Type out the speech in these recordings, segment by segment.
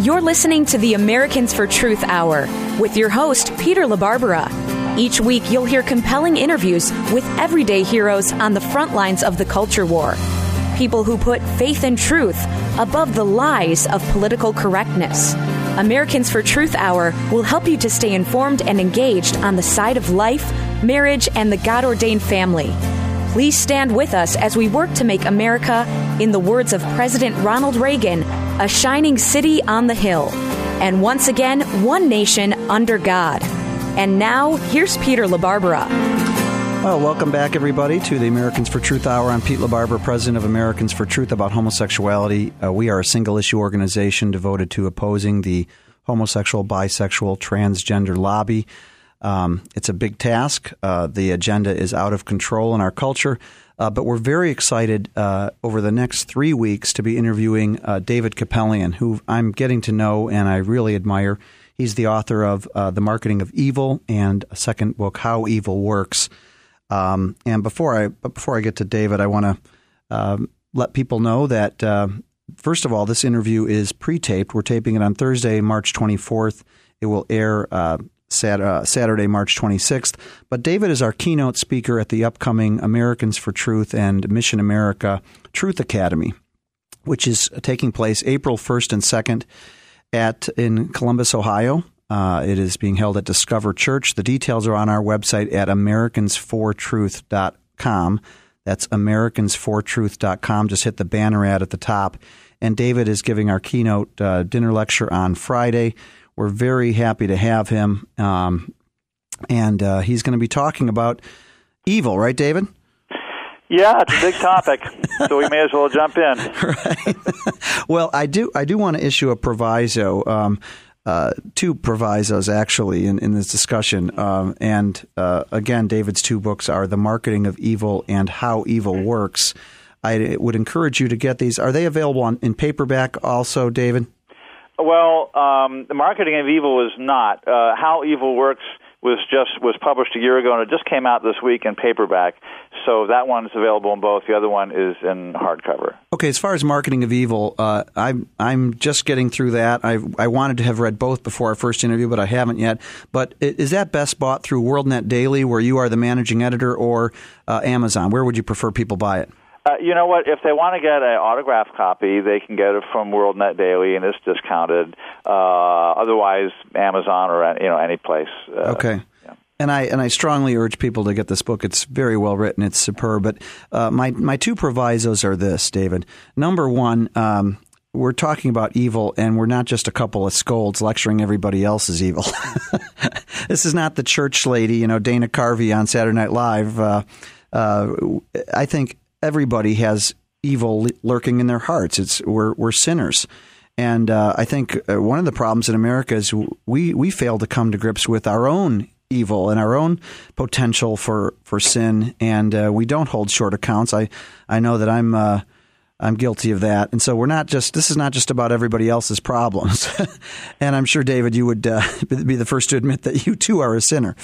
You're listening to the Americans for Truth Hour with your host, Peter LaBarbera. Each week, you'll hear compelling interviews with everyday heroes on the front lines of the culture war. People who put faith and truth above the lies of political correctness. Americans for Truth Hour will help you to stay informed and engaged on the side of life, marriage, and the God ordained family. Please stand with us as we work to make America, in the words of President Ronald Reagan, a shining city on the hill. And once again, one nation under God. And now, here's Peter LaBarbera. Well, welcome back, everybody, to the Americans for Truth Hour. I'm Pete LaBarbera, president of Americans for Truth about homosexuality. Uh, we are a single issue organization devoted to opposing the homosexual, bisexual, transgender lobby. Um, it's a big task. Uh, the agenda is out of control in our culture. Uh, but we're very excited uh, over the next three weeks to be interviewing uh, David Kupelian, who I'm getting to know and I really admire. He's the author of uh, The Marketing of Evil and a second book, How Evil Works. Um, and before I before I get to David, I want to um, let people know that uh, first of all, this interview is pre-taped. We're taping it on Thursday, March 24th. It will air uh, Saturday, March 26th. But David is our keynote speaker at the upcoming Americans for Truth and Mission America Truth Academy, which is taking place April 1st and 2nd at in Columbus, Ohio. Uh, it is being held at Discover Church. The details are on our website at americansfortruth.com. That's americansfortruth.com. Just hit the banner ad at the top. And David is giving our keynote uh, dinner lecture on Friday. We're very happy to have him. Um, and uh, he's going to be talking about evil, right, David? Yeah, it's a big topic, so we may as well jump in. Right. well, I do. I do want to issue a proviso. Um, uh, two provisos actually in, in this discussion. Um, and uh, again, David's two books are The Marketing of Evil and How Evil Works. I would encourage you to get these. Are they available on, in paperback also, David? Well, um, the marketing of evil is not. Uh, How evil works was just was published a year ago, and it just came out this week in paperback. So that one is available in both. The other one is in hardcover. Okay, as far as marketing of evil, uh, I'm I'm just getting through that. I I wanted to have read both before our first interview, but I haven't yet. But is that best bought through WorldNet Daily, where you are the managing editor, or uh, Amazon? Where would you prefer people buy it? Uh, you know what? If they want to get an autographed copy, they can get it from WorldNet Daily, and it's discounted. Uh, otherwise, Amazon or you know any place. Uh, okay. And I and I strongly urge people to get this book. It's very well written. It's superb. But uh, my my two provisos are this, David. Number one, um, we're talking about evil, and we're not just a couple of scolds lecturing everybody else is evil. this is not the church lady, you know, Dana Carvey on Saturday Night Live. Uh, uh, I think everybody has evil lurking in their hearts. It's we're we're sinners. And uh, I think uh, one of the problems in America is we, we fail to come to grips with our own evil and our own potential for, for sin, and uh, we don't hold short accounts. I, I know that I'm uh, I'm guilty of that, and so we're not just this is not just about everybody else's problems. and I'm sure David, you would uh, be the first to admit that you too are a sinner.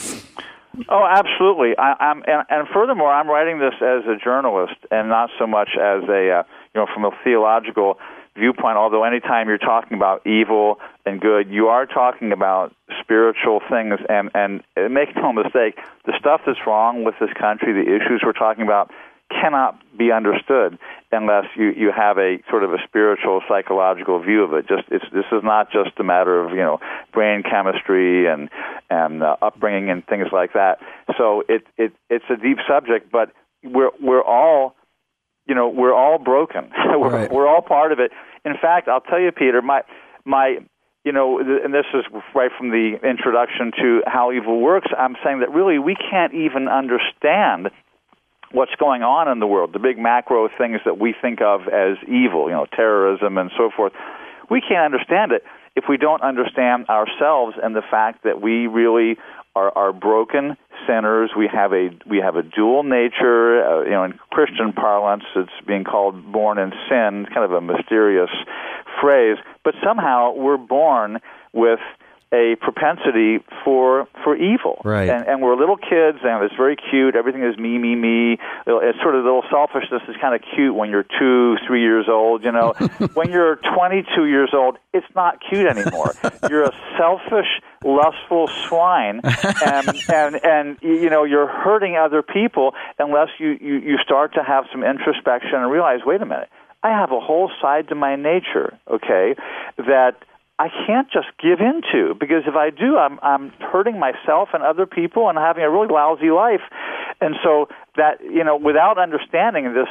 Oh, absolutely. I, I'm, and, and furthermore, I'm writing this as a journalist and not so much as a, uh, you know, from a theological viewpoint. Although anytime you're talking about evil and good, you are talking about spiritual things. And and make no mistake, the stuff that's wrong with this country, the issues we're talking about, cannot be understood unless you you have a sort of a spiritual psychological view of it just it's this is not just a matter of you know brain chemistry and and uh, upbringing and things like that so it it it's a deep subject but we're we're all you know we're all broken we're right. we're all part of it in fact i'll tell you peter my my you know, and this is right from the introduction to how evil works. I'm saying that really we can't even understand what's going on in the world, the big macro things that we think of as evil, you know, terrorism and so forth. We can't understand it if we don't understand ourselves and the fact that we really are, are broken sinners. We have a we have a dual nature. Uh, you know, in Christian parlance, it's being called born in sin. Kind of a mysterious phrase, but somehow we're born with a propensity for for evil. Right. And, and we're little kids, and it's very cute. Everything is me, me, me. It's sort of little selfishness is kind of cute when you're two, three years old. You know, when you're 22 years old, it's not cute anymore. you're a selfish, lustful swine, and and and you know you're hurting other people unless you you you start to have some introspection and realize, wait a minute, I have a whole side to my nature. Okay, that I can't just give in to because if I do, I'm I'm hurting myself and other people and having a really lousy life. And so that you know, without understanding this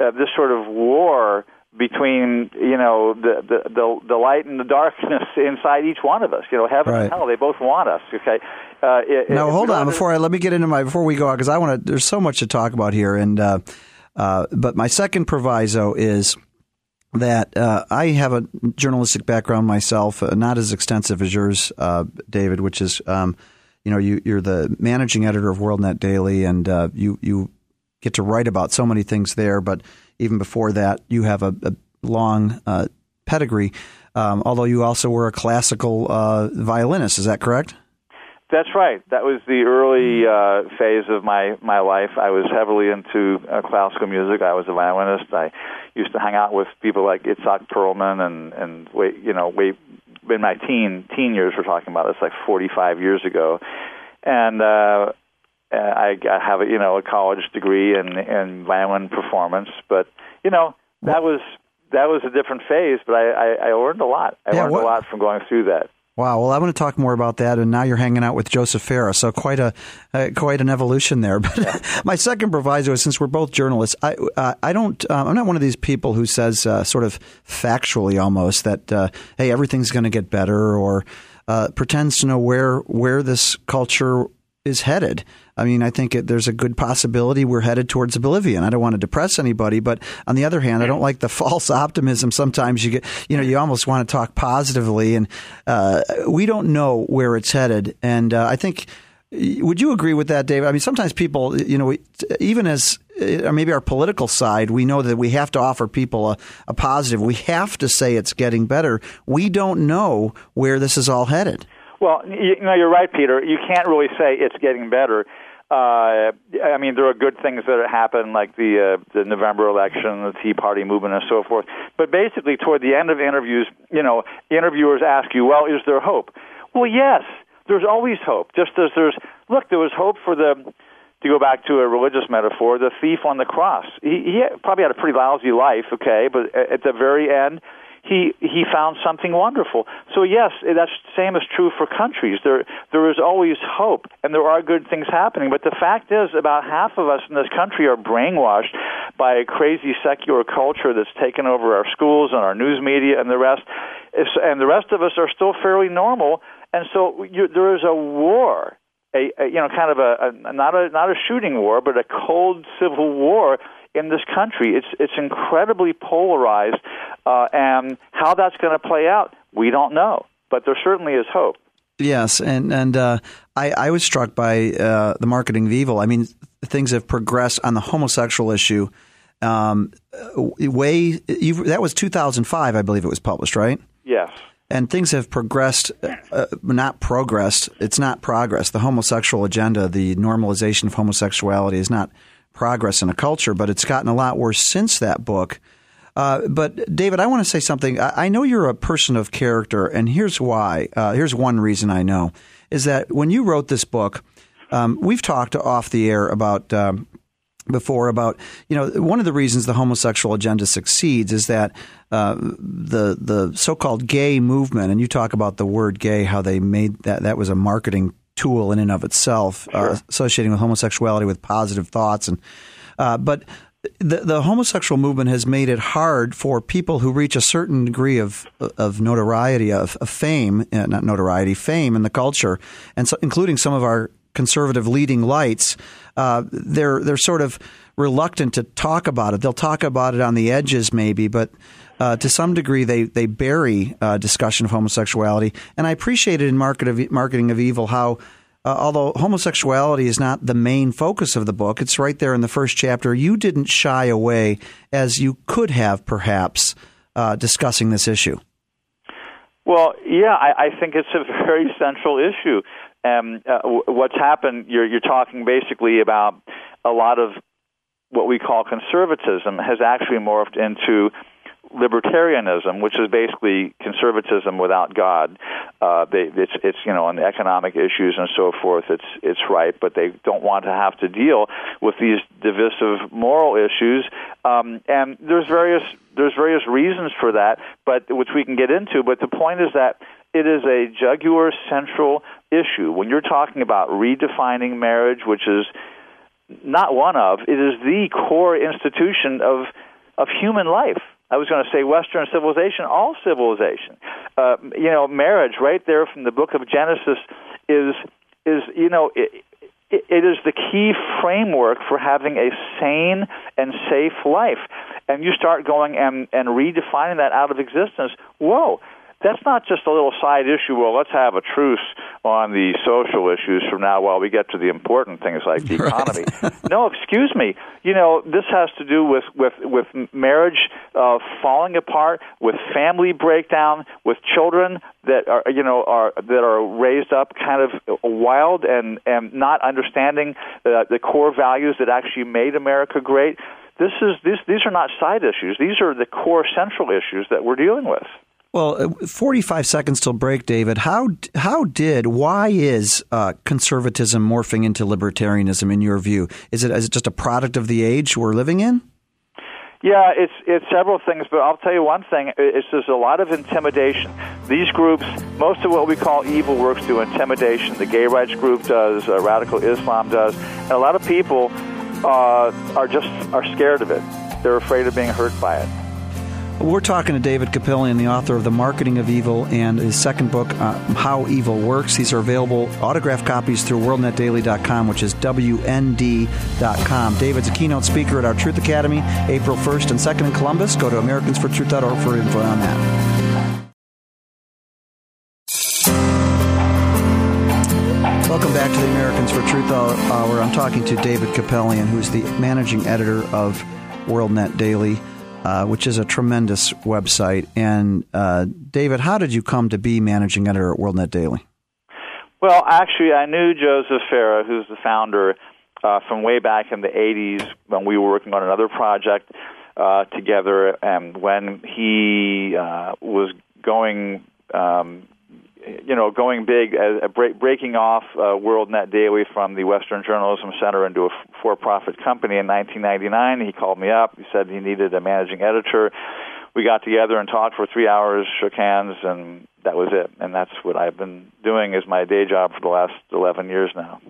uh, this sort of war between you know the, the the the light and the darkness inside each one of us, you know, heaven Right. and hell, they both want us. Okay. Uh, it, Now hold on before I let me get into my before we go out because I want to. There's so much to talk about here, and uh, uh, but my second proviso is that uh, I have a journalistic background myself, uh, not as extensive as yours, uh, David, which is um, you know you, you're the managing editor of WorldNet Daily, and uh, you you get to write about so many things there. But even before that, you have a, a long uh, pedigree. Um, although you also were a classical uh, violinist, is that correct? That's right. That was the early uh, phase of my my life. I was heavily into uh, classical music. I was a violinist. I used to hang out with people like Itzhak Perlman and and wait, you know, wait in my teen teen years. We're talking about this like 45 years ago, and uh, I, I have a you know a college degree in in violin performance. But you know that was that was a different phase. But I I, I learned a lot. I Yeah, learned what- a lot from going through that. Wow. Well, I want to talk more about that. And now you're hanging out with Joseph Farah, so quite a uh, quite an evolution there. But my second proviso is, since we're both journalists, I uh, I don't um, I'm not one of these people who says uh, sort of factually almost that uh, hey everything's going to get better or uh, pretends to know where where this culture is headed. I mean, I think it, there's a good possibility we're headed towards oblivion. I don't want to depress anybody, but on the other hand, I don't like the false optimism. Sometimes you get, you know, you almost want to talk positively, and uh, we don't know where it's headed. And uh, I think, would you agree with that, David? I mean, sometimes people, you know, we, even as uh, maybe our political side, we know that we have to offer people a, a positive. We have to say it's getting better. We don't know where this is all headed. Well, you know, you're right, Peter. You can't really say it's getting better. Uh, I mean, there are good things that happen, like the uh, the November election, the Tea Party movement, and so forth. But basically, toward the end of interviews, you know, interviewers ask you, "Well, is there hope?" Well, yes, there's always hope. Just as there's, look, there was hope for the. To go back to a religious metaphor, the thief on the cross. He, he probably had a pretty lousy life, okay, but at the very end, he he found something wonderful. So yes, that's same is true for countries. There there is always hope, and there are good things happening. But the fact is, about half of us in this country are brainwashed by a crazy secular culture that's taken over our schools and our news media and the rest. And the rest of us are still fairly normal. And so you, there is a war. A, a you know, kind of a, a not a not a shooting war, but a cold civil war in this country. It's it's incredibly polarized, uh, and how that's going to play out, we don't know. But there certainly is hope. Yes, and and uh, I, I was struck by uh, the marketing of evil. I mean, things have progressed on the homosexual issue. Um, way you, that was 2005, I believe it was published, right? Yes. And things have progressed, uh, not progressed. It's not progress. The homosexual agenda, the normalization of homosexuality, is not progress in a culture, but it's gotten a lot worse since that book. Uh, but David, I want to say something. I, know you're a person of character, and here's why. Uh, here's one reason I know is that when you wrote this book, um, we've talked off the air about um, before about you know one of the reasons the homosexual agenda succeeds is that uh, the the so-called gay movement, and you talk about the word gay, how they made that that was a marketing tool in and of itself, uh, associating with homosexuality with positive thoughts, and uh, but the, the homosexual movement has made it hard for people who reach a certain degree of of notoriety, of, of fame, uh, not notoriety, fame in the culture, and so, including some of our conservative leading lights. Uh, they're they're sort of reluctant to talk about it. They'll talk about it on the edges, maybe, but. Uh, to some degree, they they bury uh, discussion of homosexuality, and I appreciate it in market of, marketing of evil how uh, although homosexuality is not the main focus of the book, it's right there in the first chapter. You didn't shy away as you could have, perhaps, uh, discussing this issue. Well, yeah, I, I think it's a very central issue. Um, what's happened, you're, you're talking basically about a lot of what we call conservatism has actually morphed into libertarianism, which is basically conservatism without God. Uh, they, it's, it's you know on the economic issues and so forth. It's it's right, but they don't want to have to deal with these divisive moral issues. Um, and there's various there's various reasons for that, but which we can get into. But the point is that it is a jugular central issue when you're talking about redefining marriage, which is not one of, it is the core institution of of human life. I was going to say Western civilization, all civilization. Uh, you know, marriage, right there from the book of Genesis, is is you know. It, it is the key framework for having a sane and safe life. And you start going and, and redefining that out of existence. Whoa, that's not just a little side issue. Well, let's have a truce on the social issues from now while we get to the important things like the economy. no, excuse me. You know, this has to do with with with marriage uh, falling apart, with family breakdown, with children that are you know are that are raised up kind of wild and and not understanding uh, the core values that actually made America great. This is this these are not side issues. These are the core central issues that we're dealing with. Well, uh, 45 seconds till break, David. How how did why is uh, conservatism morphing into libertarianism in your view? Is it is it just a product of the age we're living in? Yeah, it's it's several things, but I'll tell you one thing: it's there's a lot of intimidation. These groups, most of what we call evil works through intimidation. The gay rights group does, uh, radical Islam does, and a lot of people uh, are just are scared of it. They're afraid of being hurt by it. We're talking to David Kupelian, the author of The Marketing of Evil and his second book, uh, How Evil Works. These are available autographed copies through WorldNetDaily.com, which is WND.com. David's a keynote speaker at our Truth Academy, April 1st and 2nd in Columbus. Go to AmericansForTruth.org for info on that. Welcome back to the Americans for Truth Hour. I'm talking to David Kupelian, who's the managing editor of WorldNet Daily uh, which is a tremendous website. And uh, David, how did you come to be managing editor at WorldNet Daily? Well, actually, I knew Joseph Farah, who's the founder, uh, from way back in the 80s when we were working on another project uh, together. And when he uh, was going um, you know, going big, uh, break, breaking off uh, WorldNet Daily from the Western Journalism Center into a for-profit company in 1999. He called me up. He said he needed a managing editor. We got together and talked for three hours, shook hands, and that was it. And that's what I've been doing as my day job for the last 11 years now.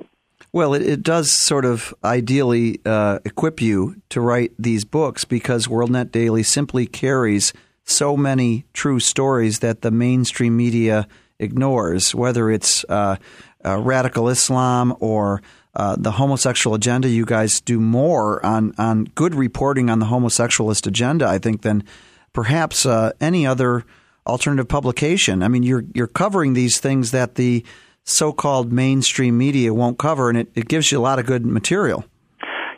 Well, it, it does sort of ideally uh, equip you to write these books because WorldNet Daily simply carries so many true stories that the mainstream media – ignores, whether it's uh, uh, radical Islam or uh, the homosexual agenda. You guys do more on, on good reporting on the homosexualist agenda, I think, than perhaps uh, any other alternative publication. I mean, you're you're covering these things that the so-called mainstream media won't cover, and it, it gives you a lot of good material.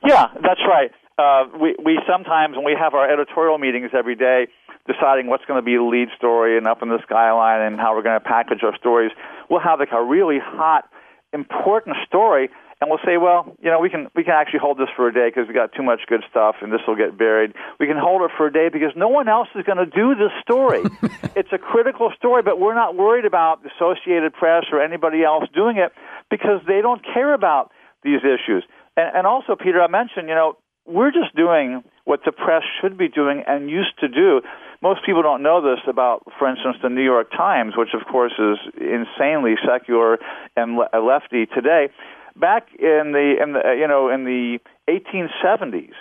Yeah, that's right. Uh, we we sometimes when we have our editorial meetings every day, deciding what's going to be the lead story and up in the skyline and how we're going to package our stories. We'll have like a really hot, important story, and we'll say, well, you know, we can we can actually hold this for a day because we got too much good stuff, and this will get buried. We can hold it for a day because no one else is going to do this story. it's a critical story, but we're not worried about the Associated Press or anybody else doing it because they don't care about these issues. And, and also, Peter, I mentioned, you know, we're just doing what the press should be doing and used to do most people don't know this about, for instance, the New York Times, which of course is insanely secular and uh, lefty today. Back in the, in the uh, you know in the 1870s,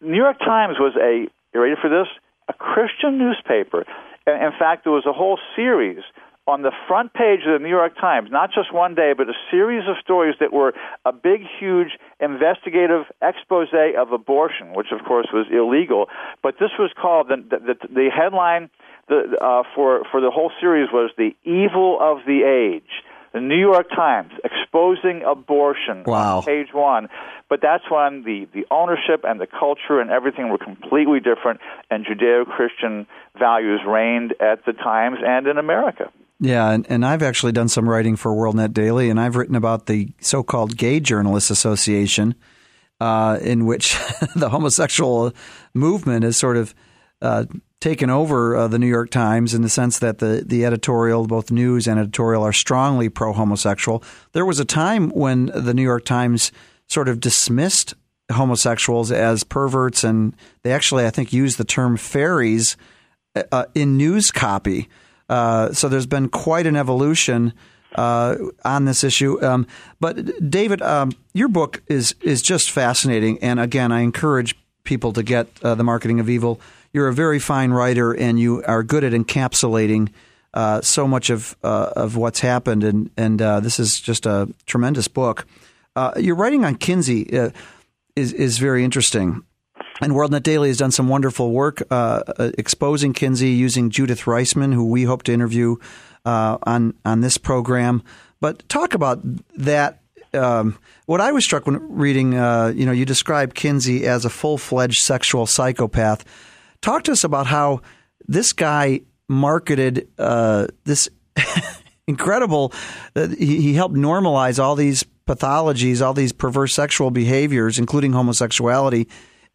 New York Times was a you ready for this? A Christian newspaper. In fact, there was a whole series on the front page of the New York Times, not just one day, but a series of stories that were a big, huge investigative expose of abortion, which of course was illegal. But this was called the the, the headline the, uh, for for the whole series was the evil of the age. The New York Times exposing abortion wow. on page one. But that's when the, the ownership and the culture and everything were completely different, and Judeo Christian values reigned at the Times and in America. Yeah, and, and I've actually done some writing for WorldNet Daily, and I've written about the so called Gay Journalists Association, uh, in which the homosexual movement has sort of uh, taken over uh, the New York Times in the sense that the, the editorial, both news and editorial, are strongly pro homosexual. There was a time when the New York Times sort of dismissed homosexuals as perverts, and they actually, I think, used the term fairies uh, in news copy. Uh, so there's been quite an evolution uh, on this issue. Um, but David, um, your book is is just fascinating, and again, I encourage people to get uh, the Marketing of Evil. You're a very fine writer, and you are good at encapsulating. Uh, so much of uh, of what's happened, and and this is just a tremendous book. your writing on Kinsey is is very interesting. And WorldNet Daily has done some wonderful work uh, uh, exposing Kinsey using Judith Reisman, who we hope to interview uh, on on this program. But talk about that. Um, what I was struck when reading, uh, you know, you described Kinsey as a full fledged sexual psychopath. Talk to us about how this guy marketed uh, this incredible. Uh, he, he helped normalize all these pathologies, all these perverse sexual behaviors, including homosexuality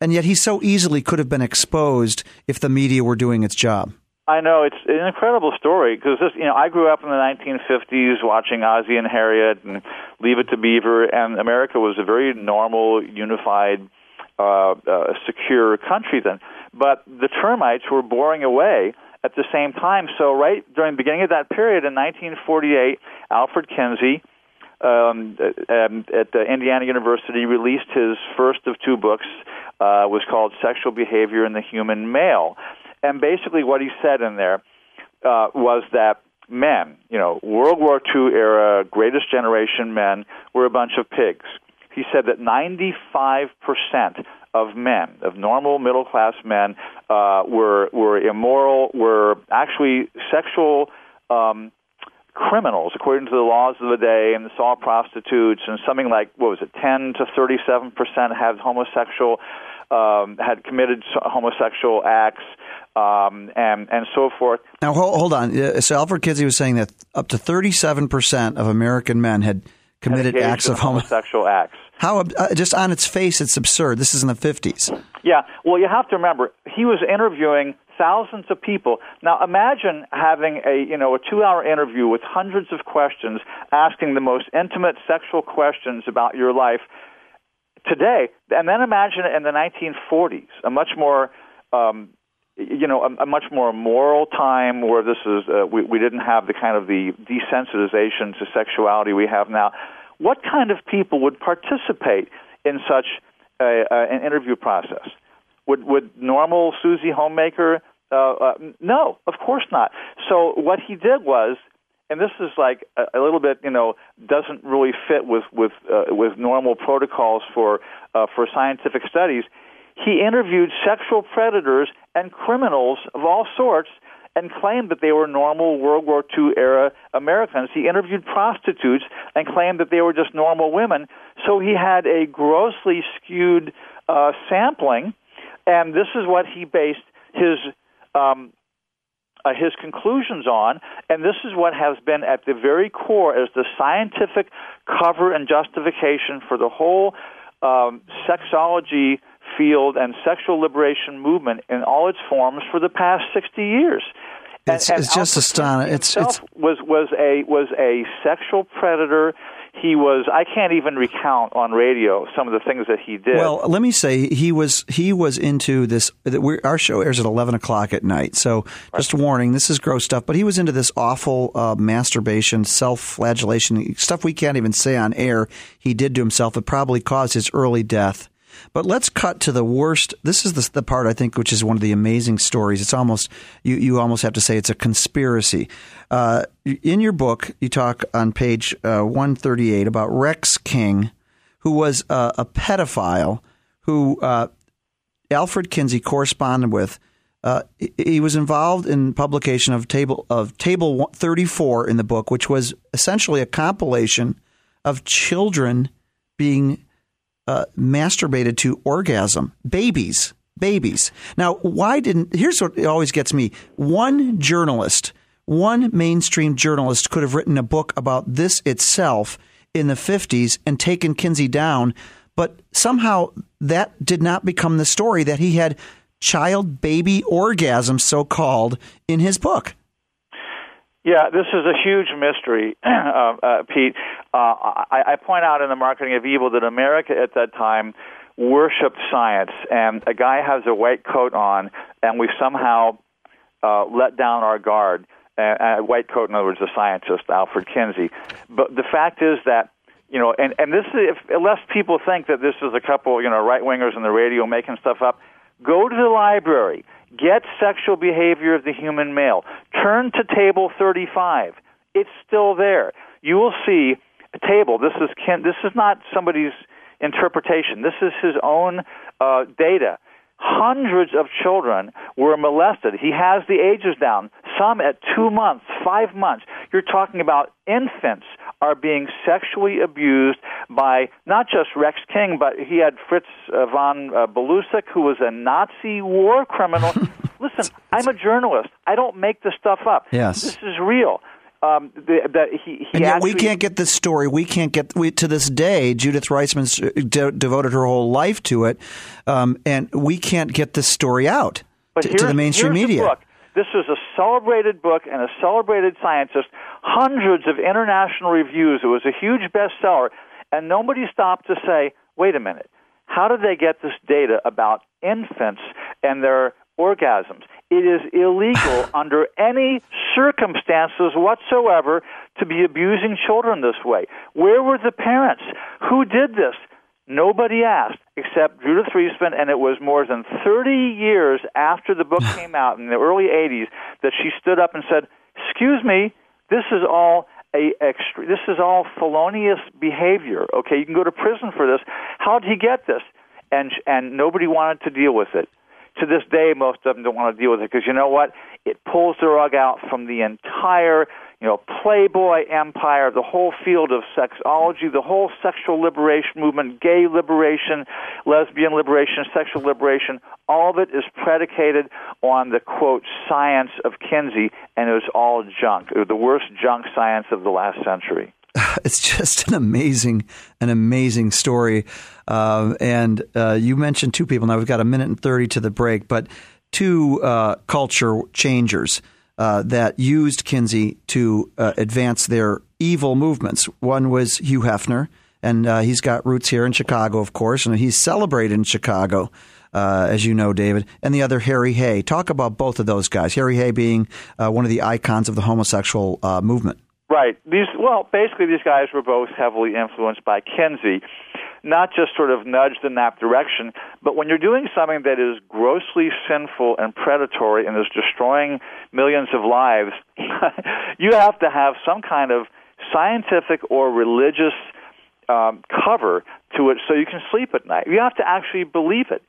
and yet he so easily could have been exposed if the media were doing its job. I know it's an incredible story because this, you know, I grew up in the 1950s watching Ozzie and Harriet and Leave It to Beaver, and America was a very normal, unified, uh, uh, secure country then. But the termites were boring away at the same time. So, right during the beginning of that period in 1948, Alfred Kinsey um, um, at Indiana University released his first of two books uh, was called Sexual Behavior in the Human Male. And basically, what he said in there uh, was that men, you know, World War II era, greatest generation men, were a bunch of pigs. He said that 95% of men, of normal middle class men, uh, were were immoral, were actually sexual um, criminals according to the laws of the day, and saw prostitutes, and something like what was it, 10 to 37 percent had homosexual um, had committed homosexual acts um, and and so forth. Now hold, hold on. So Alfred Kinsey was saying that up to thirty seven percent of American men had committed acts of homosexual acts. How uh, just on its face, it's absurd. This is in the fifties. Yeah. Well, you have to remember he was interviewing thousands of people. Now imagine having a you know a two hour interview with hundreds of questions, asking the most intimate sexual questions about your life today, and then imagine it in the 1940s, a much more um, you know, a, a much more moral time where this is uh, we, we didn't have the kind of the desensitization to sexuality we have now. What kind of people would participate in such a, uh, an interview process? Would would normal Susie homemaker? Uh, uh, no, of course not. So what he did was and this is like a, a little bit, you know, doesn't really fit with with uh, with normal protocols for uh, for scientific studies. He interviewed sexual predators and criminals of all sorts and claimed that they were normal World War II era Americans. He interviewed prostitutes and claimed that they were just normal women. So he had a grossly skewed uh, sampling, and this is what he based his um, uh, his conclusions on, and this is what has been at the very core as the scientific cover and justification for the whole um, sexology field and sexual liberation movement in all its forms for the past 60 years. It's, and, and it's just astonishing. It's, it's was was a was a sexual predator he was I can't even recount on radio some of the things that he did. Well, let me say he was he was into this. Our show airs at eleven o'clock at night, so right. just a warning. This is gross stuff. But he was into this awful uh, masturbation, self-flagellation stuff we can't even say on air. He did to himself. It probably caused his early death. But let's cut to the worst. This is the, the, part I think which is one of the amazing stories. It's almost you, you almost have to say it's a conspiracy. Uh, in your book, you talk on page uh, 138 about Rex King, who was a pedophile who uh, Alfred Kinsey corresponded with Uh, he was involved in publication of table of table 34 in the book, which was essentially a compilation of children being uh, masturbated to orgasm, babies, babies. Now, why didn't? Here's what always gets me: one journalist, one mainstream journalist, could have written a book about this itself in the 50s and taken Kinsey down, but somehow that did not become the story that he had child baby orgasm, so called, in his book. Yeah, this is a huge mystery, uh, uh, Pete. Uh, I, I point out in the marketing of evil that America at that time worshipped science, and a guy has a white coat on, and we somehow uh, let down our guard. Uh, a white coat, in other words, a scientist, Alfred Kinsey. But the fact is that you know, and and this is if unless people think that this is a couple, you know, right wingers on the radio making stuff up, go to the library, get sexual behavior of the human male, turn to table 35. It's still there. You will see a table. This is Ken, this is not somebody's interpretation. This is his own uh, data hundreds of children were molested. He has the ages down, some at two months, five months. You're talking about infants are being sexually abused by not just Rex King, but he had Fritz uh, von uh, Balluseck, who was a Nazi war criminal. Listen, I'm a journalist. I don't make this stuff up. Yes. This is real um, the, the, he, he and yet actually, we can't get this story. We can't get we, to this day. Judith Reisman de- devoted her whole life to it, um, and we can't get this story out to, to, the mainstream media. The this is a celebrated book and a celebrated scientist. Hundreds of international reviews. It was a huge bestseller, and nobody stopped to say, "Wait a minute." How did they get this data about infants and their orgasms? It is illegal under any circumstances whatsoever to be abusing children this way. Where were the parents? Who did this? Nobody asked except Judith Reisman, and it was more than 30 years after the book came out in the early 80s that she stood up and said, "Excuse me, this is all a extre- this is all felonious behavior. Okay, you can go to prison for this. How did he get this?" And and nobody wanted to deal with it to this day, most of them don't want to deal with it because you know what? It pulls the rug out from the entire, you know, Playboy empire, the whole field of sexology, the whole sexual liberation movement, gay liberation, lesbian liberation, sexual liberation. All of it is predicated on the quote science of Kinsey, and it was all junk. It was the worst junk science of the last century. it's just an amazing, an amazing story. Uh, and uh, you mentioned two people. Now we've got a minute and thirty to the break, but two uh, culture changers uh, that used Kinsey to uh, advance their evil movements. One was Hugh Hefner, and uh, he's got roots here in Chicago, of course, and he's celebrated in Chicago. as you know, David, and the other Harry Hay. Talk about both of those guys. Harry Hay being one of the icons of the homosexual movement. Right. These well, basically, these guys were both heavily influenced by Kinsey, not just sort of nudged in that direction, but when you're doing something that is grossly sinful and predatory and is destroying millions of lives, you have to have some kind of scientific or religious um, cover to it so you can sleep at night. You have to actually believe it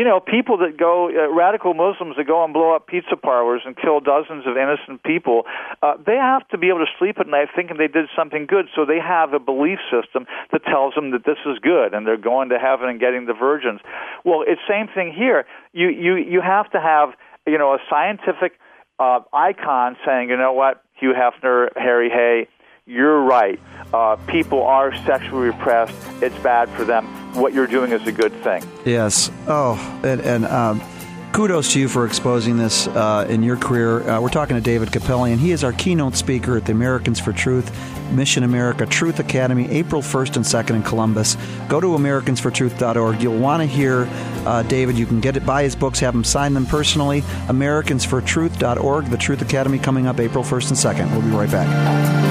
you know, people that go, uh, radical Muslims that go and blow up pizza parlors and kill dozens of innocent people, uh, they have to be able to sleep at night thinking they did something good. So they have a belief system that tells them that this is good and they're going to heaven and getting the virgins. Well, it's same thing here. You you you have to have you know a scientific uh, icon saying, you know what, Hugh Hefner, Harry Hay you're right. Uh, people are sexually repressed. It's bad for them. What you're doing is a good thing. Yes. Oh, and, and um, kudos to you for exposing this uh, in your career. Uh, we're talking to David Kupelian, and He is our keynote speaker at the Americans for Truth Mission America Truth Academy, April 1st and 2nd in Columbus. Go to AmericansForTruth.org. You'll want to hear uh, David. You can get it, buy his books, have him sign them personally. AmericansForTruth.org, the Truth Academy coming up April 1st and 2nd. We'll be right back.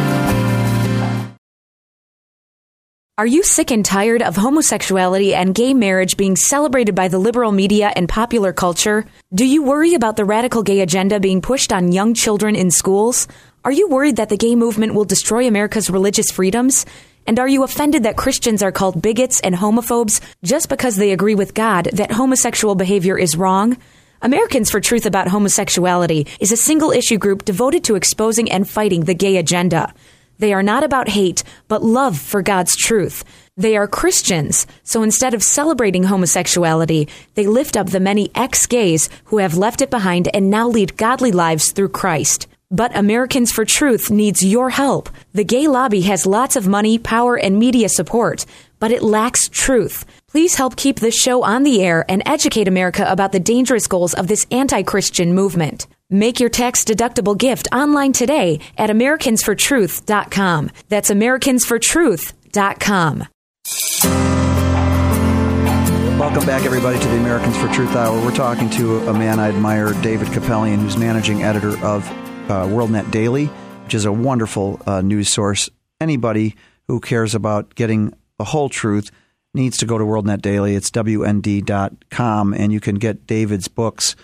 Are you sick and tired of homosexuality and gay marriage being celebrated by the liberal media and popular culture? Do you worry about the radical gay agenda being pushed on young children in schools? Are you worried that the gay movement will destroy America's religious freedoms? And are you offended that Christians are called bigots and homophobes just because they agree with God that homosexual behavior is wrong? Americans for Truth About Homosexuality is a single issue group devoted to exposing and fighting the gay agenda. They are not about hate, but love for God's truth. They are Christians, so instead of celebrating homosexuality, they lift up the many ex gays who have left it behind and now lead godly lives through Christ. But Americans for Truth needs your help. The gay lobby has lots of money, power, and media support, but it lacks truth. Please help keep this show on the air and educate America about the dangerous goals of this anti Christian movement. Make your tax deductible gift online today at AmericansForTruth.com. That's AmericansForTruth.com. Welcome back, everybody, to the Americans for Truth Hour. We're talking to a man I admire, David Kupelian, who's managing editor of uh, WorldNet Daily, which is a wonderful uh, news source. Anybody who cares about getting the whole truth needs to go to WorldNet Daily. It's WND.com, and you can get David's books,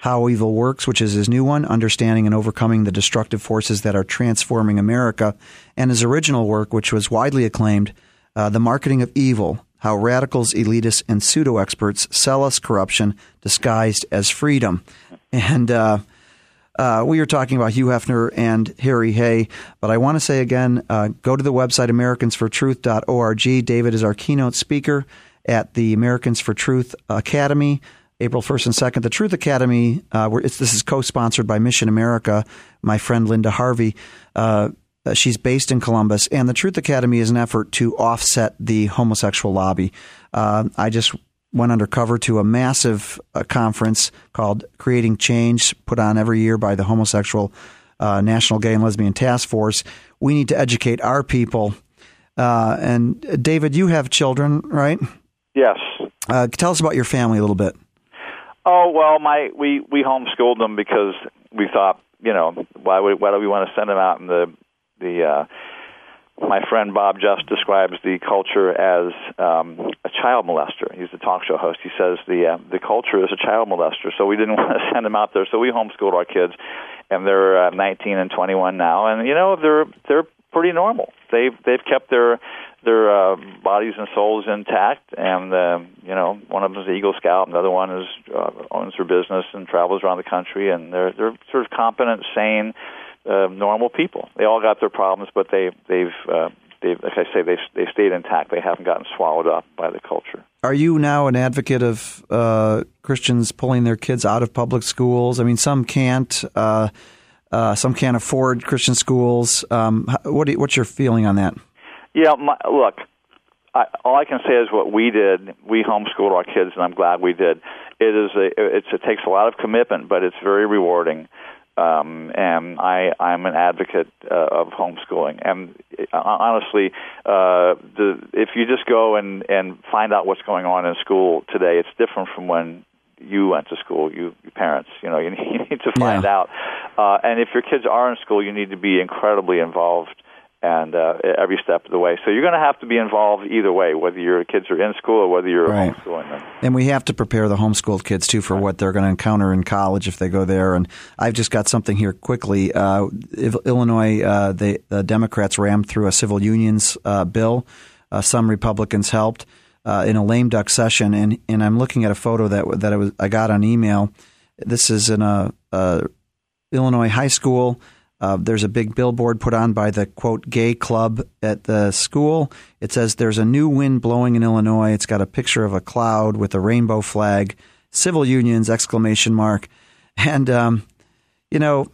How Evil Works, which is his new one, Understanding and Overcoming the Destructive Forces That Are Transforming America, and his original work, which was widely acclaimed, uh, The Marketing of Evil How Radicals, Elitists, and Pseudo Experts Sell Us Corruption Disguised as Freedom. And uh, uh, we are talking about Hugh Hefner and Harry Hay, but I want to say again uh, go to the website americansfortruth.org. David is our keynote speaker at the Americans for Truth Academy. April 1st and 2nd. The Truth Academy, uh, this is co sponsored by Mission America, my friend Linda Harvey. Uh, she's based in Columbus, and the Truth Academy is an effort to offset the homosexual lobby. Uh, I just went undercover to a massive uh, conference called Creating Change, put on every year by the Homosexual uh, National Gay and Lesbian Task Force. We need to educate our people. Uh, and uh, David, you have children, right? Yes. Uh, tell us about your family a little bit. Oh well, my we we homeschooled them because we thought, you know, why would why do we want to send them out in the the uh, my friend Bob just describes the culture as um, a child molester. He's the talk show host. He says the uh, the culture is a child molester. So we didn't want to send him out there. So we homeschooled our kids, and they're uh, 19 and 21 now. And you know they're they're pretty normal. They've they've kept their their uh, bodies and souls intact, and uh, you know one of them is an Eagle Scout, and the other one is uh, owns her business and travels around the country, and they're they're sort of competent, sane uh, normal people. They all got their problems, but they they've uh, they've like I say they they stayed intact. They haven't gotten swallowed up by the culture. Are you now an advocate of uh, Christians pulling their kids out of public schools? I mean, some can't. Uh, uh, some can't afford Christian schools. Um, what you, what's your feeling on that? Yeah, my, look, I, all I can say is what we did. We homeschooled our kids, and I'm glad we did. It is a, it's, it takes a lot of commitment, but it's very rewarding um, and I, I'm an advocate uh, of homeschooling. And uh, honestly, uh, the, if you just go and, and find out what's going on in school today, it's different from when you went to school, you, you parents. You know, you, you need to find yeah. out. Uh, and if your kids are in school, you need to be incredibly involved and uh, every step of the way. So you're going to have to be involved either way, whether your kids are in school or whether you're right. homeschooling them. And we have to prepare the homeschooled kids too for right. what they're going to encounter in college if they go there. And I've just got something here quickly. Uh, Illinois, uh, the, the, Democrats rammed through a civil unions uh, bill. Uh, some Republicans helped uh, in a lame duck session, and, and I'm looking at a photo that that I, was, I got on email. This is in a, a Illinois high school. Uh, there's a big billboard put on by the quote gay club at the school. It says there's a new wind blowing in Illinois. It's got a picture of a cloud with a rainbow flag, civil unions exclamation mark, and um, you know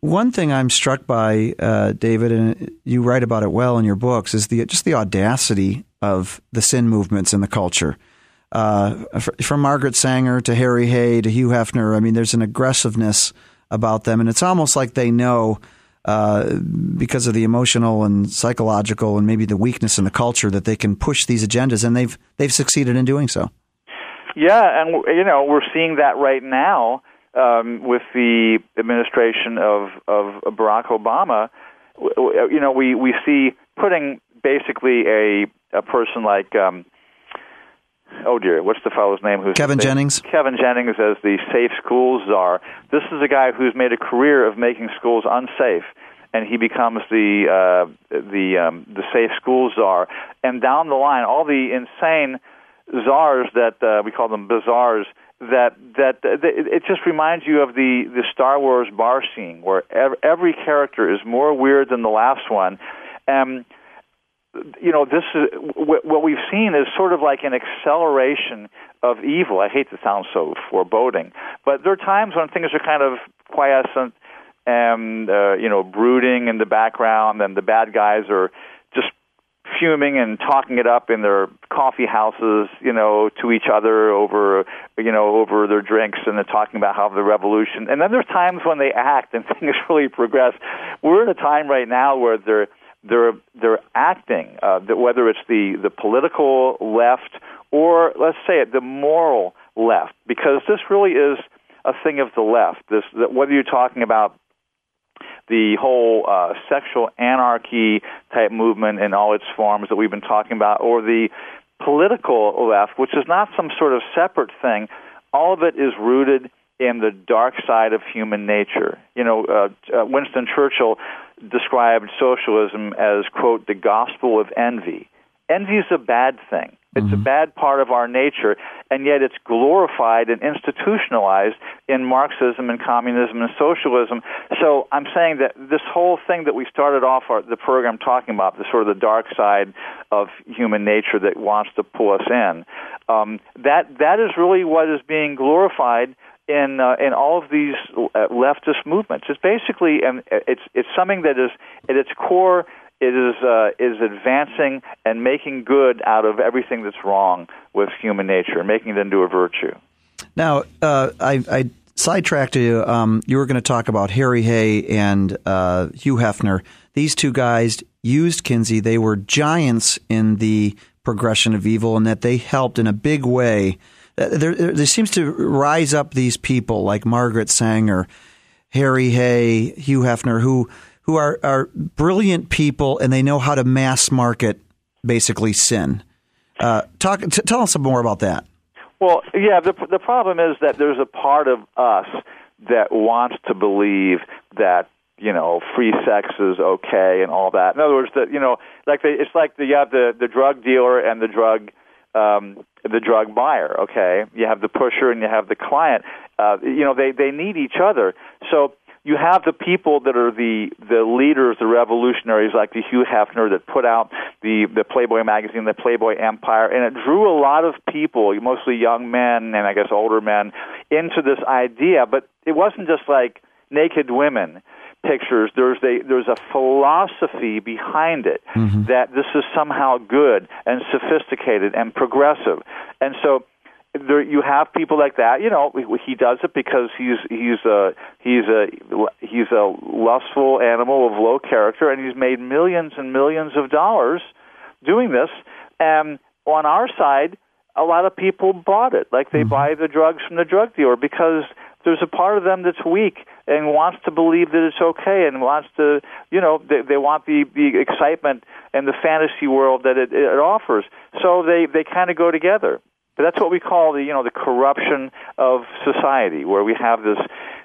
one thing I'm struck by, uh, David, and you write about it well in your books, is the just the audacity of the sin movements in the culture. Uh, from Margaret Sanger to Harry Hay to Hugh Hefner, I mean, there's an aggressiveness about them, and it's almost like they know uh, because of the emotional and psychological and maybe the weakness in the culture that they can push these agendas, and they've they've succeeded in doing so. Yeah, and you know we're seeing that right now um, with the administration of of Barack Obama. You know, we we see putting basically a a person like um, oh dear, what's the fellow's name? Who's Kevin Jennings. Kevin Jennings as the safe schools czar. This is a guy who's made a career of making schools unsafe, and he becomes the uh, the um, the safe schools czar. And down the line, all the insane czars that uh, we call them bazaars that that, that it just reminds you of the the Star Wars bar scene where every character is more weird than the last one. Um, you know, this is what we've seen is sort of like an acceleration of evil. I hate to sound so foreboding, but there are times when things are kind of quiescent and uh, you know brooding in the background, and the bad guys are just fuming and talking it up in their coffee houses, you know, to each other over, you know, over their drinks, and they're talking about how the revolution. And then there's times when they act and things really progress. We're in a time right now where they're they're they're acting, uh, that whether it's the the political left or let's say it the moral left, because this really is a thing of the left. This that whether you're talking about the whole uh, sexual anarchy type movement in all its forms that we've been talking about, or the political left, which is not some sort of separate thing. All of it is rooted in the dark side of human nature. You know, uh, uh, Winston Churchill described socialism as, quote, the gospel of envy. Envy is a bad thing. It's mm-hmm. a bad part of our nature, and yet it's glorified and institutionalized in Marxism and communism and socialism. So I'm saying that this whole thing that we started off our, the program talking about, the sort of the dark side of human nature that wants to pull us in, um, that that is really what is being glorified in uh, in all of these uh, leftist movements. It's basically and it's it's something that is at its core it is uh, is advancing and making good out of everything that's wrong with human nature, making it into a virtue. Now, uh, I, I, sidetracked you. Um, you were going to talk about Harry Hay and uh, Hugh Hefner. These two guys used Kinsey. They were giants in the progression of evil, and that they helped in a big way. Uh, there, there seems to rise up these people like Margaret Sanger, Harry Hay, Hugh Hefner, who who are, are brilliant people and they know how to mass market basically sin. Uh, talk, t- tell us some more about that. Well, yeah, the the problem is that there's a part of us that wants to believe that you know free sex is okay and all that. In other words, that you know, like they, it's like the, you have the the drug dealer and the drug um, the drug buyer. Okay, you have the pusher and you have the client. Uh, you know, they they need each other. So you have the people that are the the leaders, the revolutionaries, like the Hugh Hefner that put out the the Playboy magazine, the Playboy Empire, and it drew a lot of people, mostly young men and I guess older men, into this idea. But it wasn't just like naked women pictures. There's a there's a philosophy behind it mm-hmm. that this is somehow good and sophisticated and progressive, and so there you have people like that. You know, he does it because he's he's a he's a he's a lustful animal of low character, and he's made millions and millions of dollars doing this. And on our side, a lot of people bought it, like they mm-hmm. buy the drugs from the drug dealer because there's a part of them that's weak and wants to believe that it's okay and wants to, you know, they, they want the the excitement and the fantasy world that it, it offers. So they they kind of go together. But that's what we call the you know the corruption of society, where we have this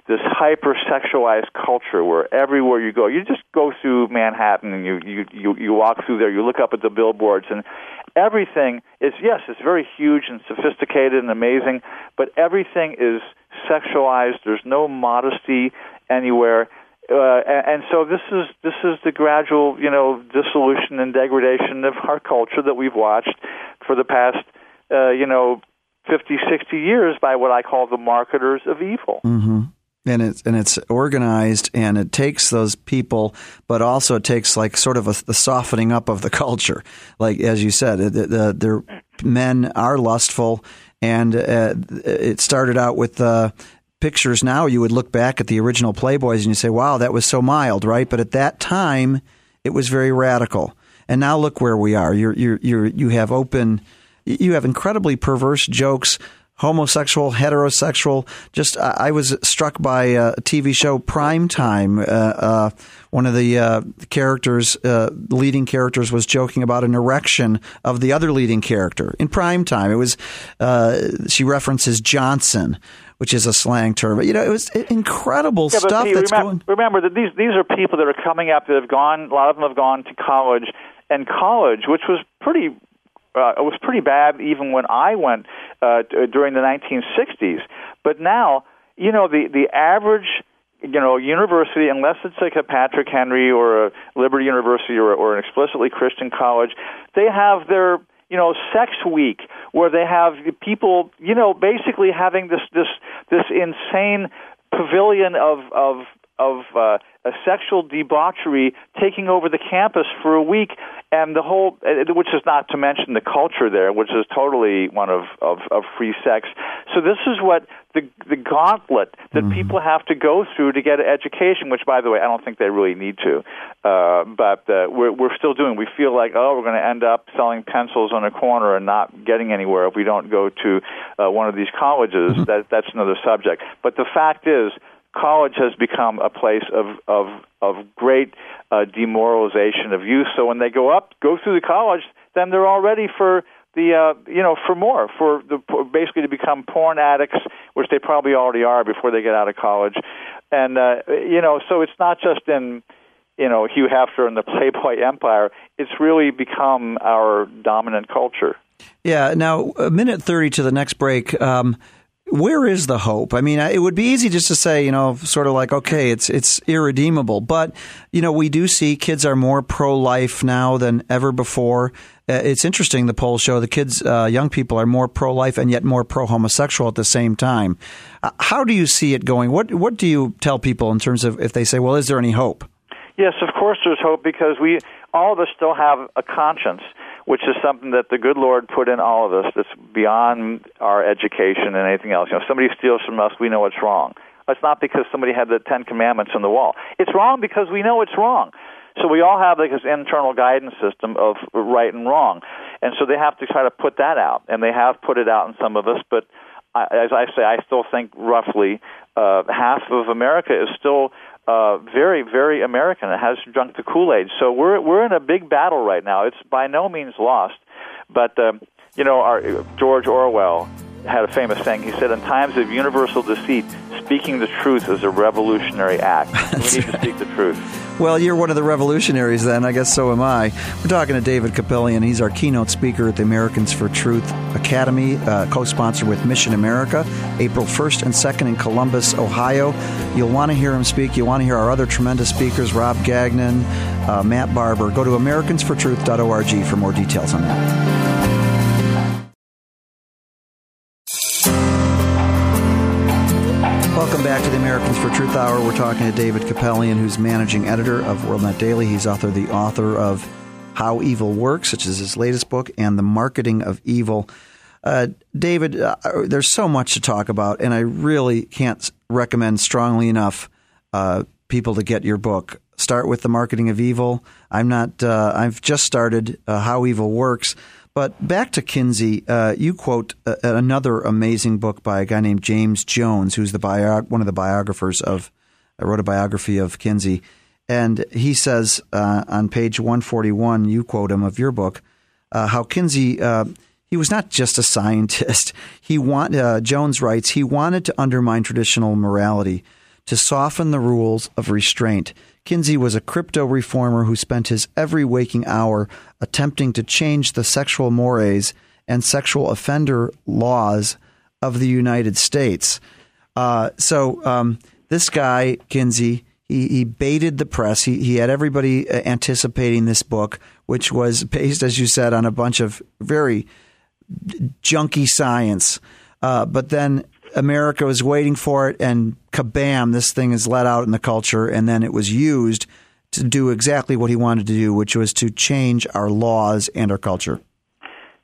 this hypersexualized culture where everywhere you go, you just go through Manhattan and you you you, you walk through there, you look up at the billboards and everything is yes, it's very huge and sophisticated and amazing, but everything is sexualized. There's no modesty anywhere. Uh, and, and so this is this is the gradual, you know, dissolution and degradation of our culture that we've watched for the past uh, you know, 50, 60 years by what I call the marketers of evil. Mm-hmm. And it's and it's organized, and it takes those people, but also it takes like sort of a, the softening up of the culture. Like as you said, the, the, men are lustful, and uh, it started out with uh, pictures. Now you would look back at the original Playboys and you say, "Wow, that was so mild, right?" But at that time, it was very radical. And now look where we are. You're, you're, you're you have open you have incredibly perverse jokes homosexual, heterosexual. Just I was struck by a TV show Prime Time. Uh, uh, one of the uh, characters, uh, leading characters, was joking about an erection of the other leading character in Prime Time. It was uh, she references Johnson. Which is a slang term, but you know it was incredible yeah, stuff. Pete, that's remember, going. Remember that these these are people that are coming up that have gone. A lot of them have gone to college, and college, which was pretty uh, it was pretty bad even when I went uh, during the 1960s. But now, you know, the the average you know, university, unless it's like a Patrick Henry or a Liberty University or, or an explicitly Christian college, they have their you know sex week where they have people you know basically having this this this insane pavilion of of of uh, a sexual debauchery taking over the campus for a week, and the whole, uh, which is not to mention the culture there, which is totally one of of, of free sex. So this is what the the gauntlet that mm-hmm. people have to go through to get an education. Which, by the way, I don't think they really need to, uh, but uh, we're we're still doing. We feel like oh, we're going to end up selling pencils on a corner and not getting anywhere if we don't go to uh, one of these colleges. Mm-hmm. That that's another subject. But the fact is college has become a place of of of great uh, demoralization of youth. So when they go up, go through the college, then they're all ready for the uh, you know for more for the basically to become porn addicts, which they probably already are before they get out of college, and uh, you know so it's not just in you know Hugh Hefner and the Playboy Empire. It's really become our dominant culture. Yeah. Now, a minute thirty to the next break. Um, where is the hope? I mean, it would be easy just to say, you know, sort of like, okay, it's it's irredeemable. But you know, we do see kids are more pro life now than ever before. Uh, it's interesting. The polls show the kids, uh, young people, are more pro life and yet more pro homosexual at the same time. Uh, how do you see it going? What what do you tell people in terms of if they say, well, is there any hope? Yes, of course, there's hope because we all of us still have a conscience which is something that the good Lord put in all of us that's beyond our education and anything else. You know, if somebody steals from us, we know it's wrong. It's not because somebody had the Ten Commandments on the wall. It's wrong because we know it's wrong. So we all have like this internal guidance system of right and wrong, and so they have to try to put that out, and they have put it out in some of us. But I, as I say, I still think roughly uh, half of America is still uh, very, very American. It has drunk the Kool Aid. So we're we're in a big battle right now. It's by no means lost, but uh, you know, our George Orwell had a famous saying. He said, "In times of universal deceit, speaking the truth is a revolutionary act. we need right. to speak the truth." Well, you're one of the revolutionaries then. I guess so am I. We're talking to David Kupelian. He's our keynote speaker at the Americans for Truth Academy, uh, co-sponsored with Mission America, April 1st and 2nd in Columbus, Ohio. You'll want to hear him speak. You'll want to hear our other tremendous speakers, Rob Gagnon, uh, Matt Barber. Go to AmericansForTruth.org for more details on that. Talking to David Kupelian, who's managing editor of WorldNet Daily. He's author, the author of How Evil Works, which is his latest book, and The Marketing of Evil. Uh, David, uh, there's so much to talk about, and I really can't recommend strongly enough uh, people to get your book. Start with The Marketing of Evil. I'm not. Uh, I've just started uh, How Evil Works. But back to Kinsey, uh, you quote another amazing book by a guy named James Jones, who's the bio- one of the biographers of, I wrote a biography of Kinsey. And he says uh, on page 141, you quote him of your book, uh, how Kinsey, uh, he was not just a scientist. He want, uh, Jones writes, he wanted to undermine traditional morality, to soften the rules of restraint Kinsey was a crypto reformer who spent his every waking hour attempting to change the sexual mores and sexual offender laws of the United States. Uh, so um, this guy, Kinsey, he, he baited the press. He, he had everybody uh, anticipating this book, which was based, as you said, on a bunch of very junky science. Uh, but then America was waiting for it, and kabam, this thing is let out in the culture, and then it was used to do exactly what he wanted to do, which was to change our laws and our culture.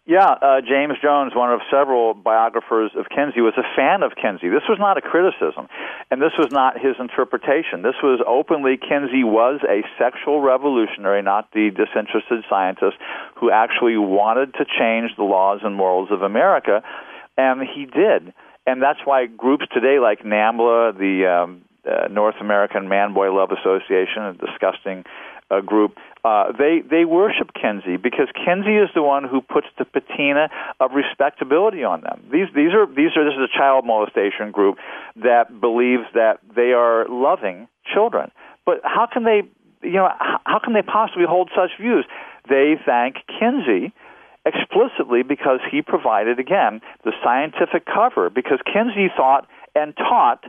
Yeah, uh, James Jones, one of several biographers of Kinsey, was a fan of Kinsey. This was not a criticism, and this was not his interpretation. This was openly Kinsey was a sexual revolutionary, not the disinterested scientist who actually wanted to change the laws and morals of America, and he did and that's why groups today like NAMBLA, the um, uh, North American Man Boy Love Association, a disgusting uh, group, uh, they they worship Kinsey because Kinsey is the one who puts the patina of respectability on them. These these are these are this is a child molestation group that believes that they are loving children. But how can they you know how can they possibly hold such views? They thank Kinsey explicitly because he provided, again, the scientific cover. Because Kinsey thought and taught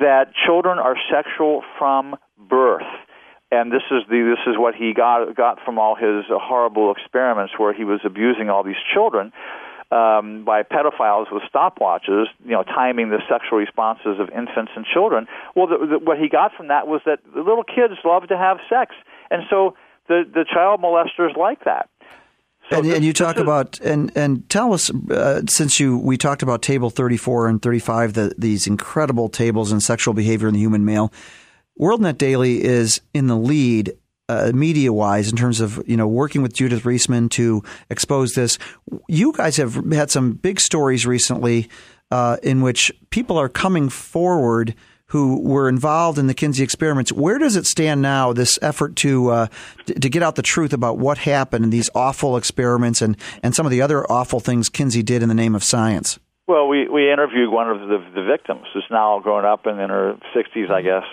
that children are sexual from birth. And this is the this is what he got got from all his horrible experiments where he was abusing all these children um, by pedophiles with stopwatches, you know, timing the sexual responses of infants and children. Well, the, the, what he got from that was that the little kids love to have sex, and so the the child molesters like that. So and, and, you talk about and and tell us uh, since you we talked about table 34 and 35 the, these incredible tables in sexual behavior in the human male WorldNet Daily is in the lead uh, media wise in terms of you know working with Judith Reisman to expose this. You guys have had some big stories recently uh, in which people are coming forward who were involved in the Kinsey experiments. Where does it stand now? This effort to uh, to get out the truth about what happened in these awful experiments and and some of the other awful things Kinsey did in the name of science. Well, we we interviewed one of the the victims who's now grown up and in her 60s, I guess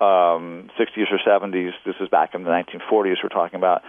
um, 60s or 70s. This is back in the 1940s we're talking about.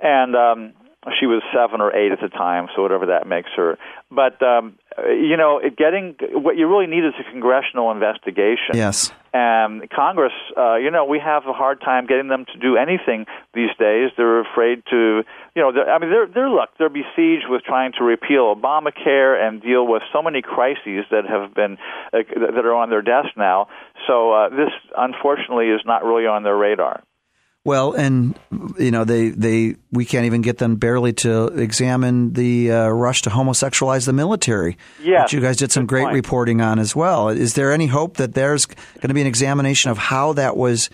And um, she was seven or eight at the time, so whatever that makes her. But um, you know, getting what you really need is a congressional investigation. Yes. And Congress, uh, you know, we have a hard time getting them to do anything these days. They're afraid to, you know, I mean, they're they're look, they're besieged with trying to repeal Obamacare and deal with so many crises that have been uh, that are on their desk now. So uh, this, unfortunately, is not really on their radar. Well, and you know they they we can't even get them barely to examine the uh, rush to homosexualize the military. Yeah, you guys did some great point. reporting on as well. Is there any hope that there's going to be an examination of how that was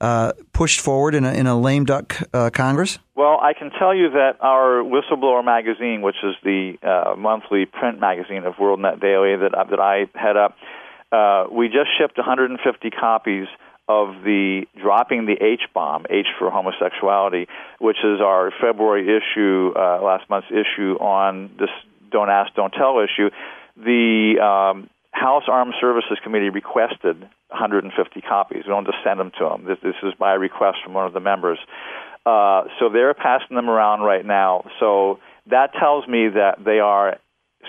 uh, pushed forward in a, in a lame duck uh, Congress? Well, I can tell you that our Whistleblower magazine, which is the uh, monthly print magazine of WorldNet Daily that that I head up, uh, we just shipped 150 copies of the dropping the H bomb, H for homosexuality, which is our February issue, uh, last month's issue on this Don't Ask, Don't Tell issue. The um, House Armed Services Committee requested 150 copies. We don't just send them to them. This, this is by request from one of the members. Uh, so they're passing them around right now. So that tells me that they are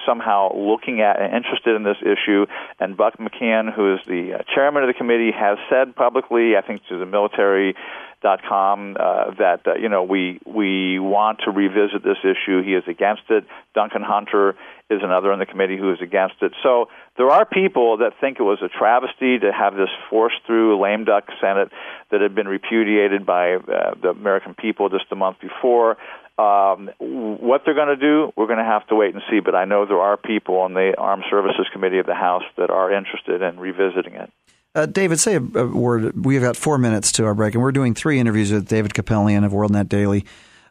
somehow looking at and interested in this issue. And Buck McKeon, who is the uh, chairman of the committee, has said publicly, I think to the military dot com uh, that uh, you know we we want to revisit this issue. He is against it. Duncan Hunter is another on the committee who is against it. So there are people that think it was a travesty to have this forced through lame duck Senate that had been repudiated by uh, the American people just a month before. Um, what they're going to do, we're going to have to wait and see. But I know there are people on the Armed Services Committee of the House that are interested in revisiting it. Uh, David, say a, word. We've got four minutes to our break, and we're doing three interviews with David Kupelian of WorldNet Daily.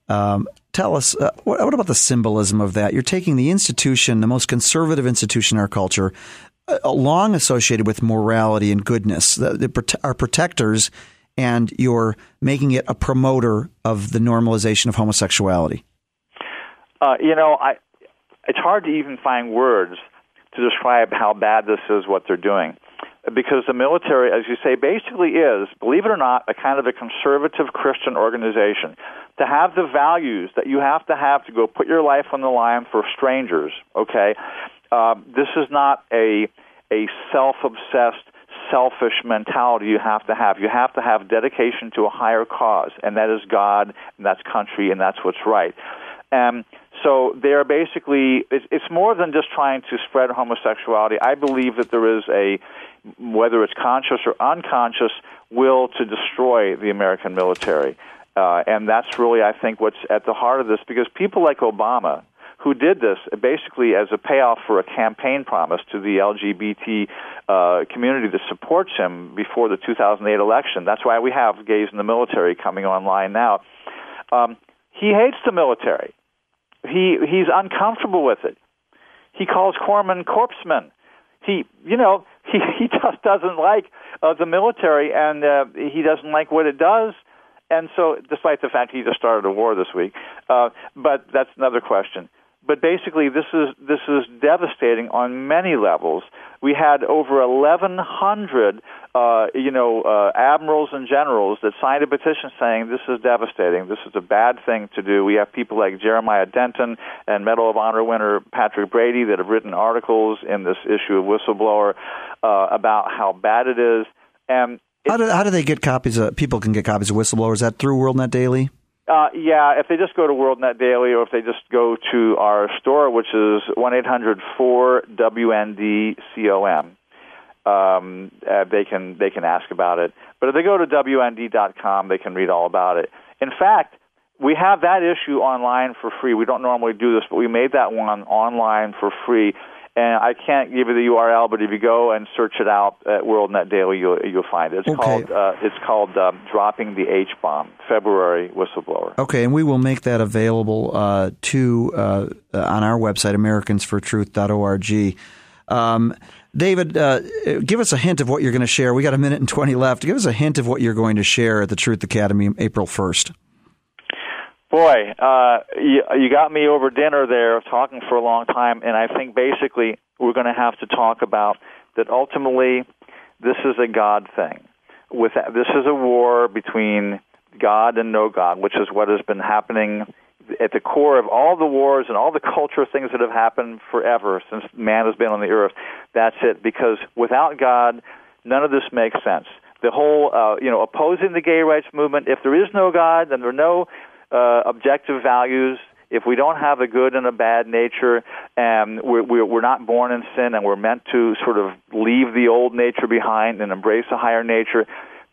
Um, tell us, uh, what, what, about the symbolism of that? You're taking the institution, the most conservative institution in our culture, uh, long associated with morality and goodness, the, the, our protectors, and you're making it a promoter of the normalization of homosexuality. Uh, you know, I, it's hard to even find words to describe how bad this is, what they're doing because the military, as you say, basically is, believe it or not, a kind of a conservative Christian organization. To have the values that you have to have to go put your life on the line for strangers, okay? Uh, this is not a a self-obsessed, selfish mentality you have to have. You have to have dedication to a higher cause, and that is God, and that's country, and that's what's right. Um, so they're basically, it's, it's more than just trying to spread homosexuality. I believe that there is a, whether it's conscious or unconscious, will to destroy the American military. Uh, and that's really, I think, what's at the heart of this, because people like Obama, who did this basically as a payoff for a campaign promise to the LGBT uh, community that supports him before the 2008 election. That's why we have gays in the military coming online now. Um, he hates the military. He he's uncomfortable with it. He calls Corpsmen corpsemen. He you know he he just doesn't like uh, the military and uh, he doesn't like what it does. And so, despite the fact he just started a war this week, uh, but that's another question. But basically, this is this is devastating on many levels. We had over 1,100, uh, you know, uh, admirals and generals that signed a petition saying this is devastating. This is a bad thing to do. We have people like Jeremiah Denton and Medal of Honor winner Patrick Brady that have written articles in this issue of Whistleblower uh, about how bad it is. And how do, how do they get copies of people can get copies of Whistleblower? Is that through WorldNet Daily? Uh, yeah, if they just go to WorldNet Daily, or if they just go to our store, which is one eight hundred four WNDCOM, um, uh, they can they can ask about it. But if they go to WND.com, they can read all about it. In fact, we have that issue online for free. We don't normally do this, but we made that one online for free and I can't give you the URL, but if you go and search it out at WorldNet Daily, you'll you'll find it. It's okay. called uh, it's called um, "Dropping the H Bomb." February whistleblower. Okay, and we will make that available uh, to uh, on our website, AmericansForTruth.org. Um, David, uh, give us a hint of what you're going to share. We got a minute and twenty left. Give us a hint of what you're going to share at the Truth Academy, April first. Boy, uh, you, you got me over dinner there talking for a long time, and I think basically we're going to have to talk about that ultimately this is a God thing. With that, this is a war between God and no God, which is what has been happening at the core of all the wars and all the culture things that have happened forever since man has been on the earth. That's it. Because without God, none of this makes sense. The whole, uh, you know, opposing the gay rights movement. If there is no God, then there are no uh, objective values, if we don't have a good and a bad nature, and we're, we're not born in sin, and we're meant to sort of leave the old nature behind and embrace a higher nature,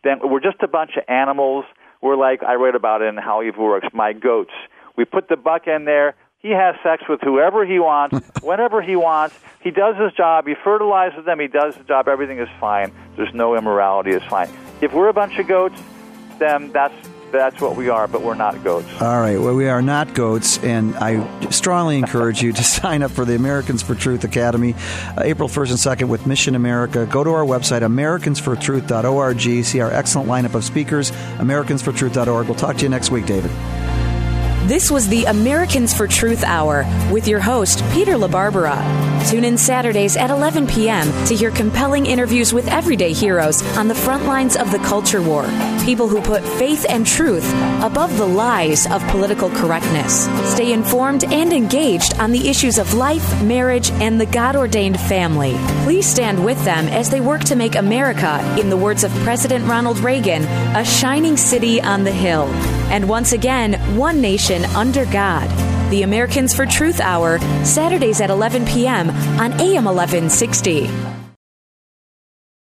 then we're just a bunch of animals. We're like I read about it in How Evil Works. My goats. We put the buck in there. He has sex with whoever he wants, whenever he wants. He does his job. He fertilizes them. He does his job. Everything is fine. There's no immorality. It's fine. If we're a bunch of goats, then that's that's what we are, but we're not goats. All right. Well, we are not goats, and I strongly encourage you to sign up for the Americans for Truth Academy uh, April 1st and 2nd with Mission America. Go to our website, AmericansForTruth.org. See our excellent lineup of speakers, AmericansForTruth.org. We'll talk to you next week, David. This was the Americans for Truth Hour with your host, Peter LaBarbera. Tune in Saturdays at 11 p.m. to hear compelling interviews with everyday heroes on the front lines of the culture war. People who put faith and truth above the lies of political correctness. Stay informed and engaged on the issues of life, marriage, and the God ordained family. Please stand with them as they work to make America, in the words of President Ronald Reagan, a shining city on the hill. And once again, one nation under God. The Americans for Truth Hour, Saturdays at 11 p.m. on AM 1160.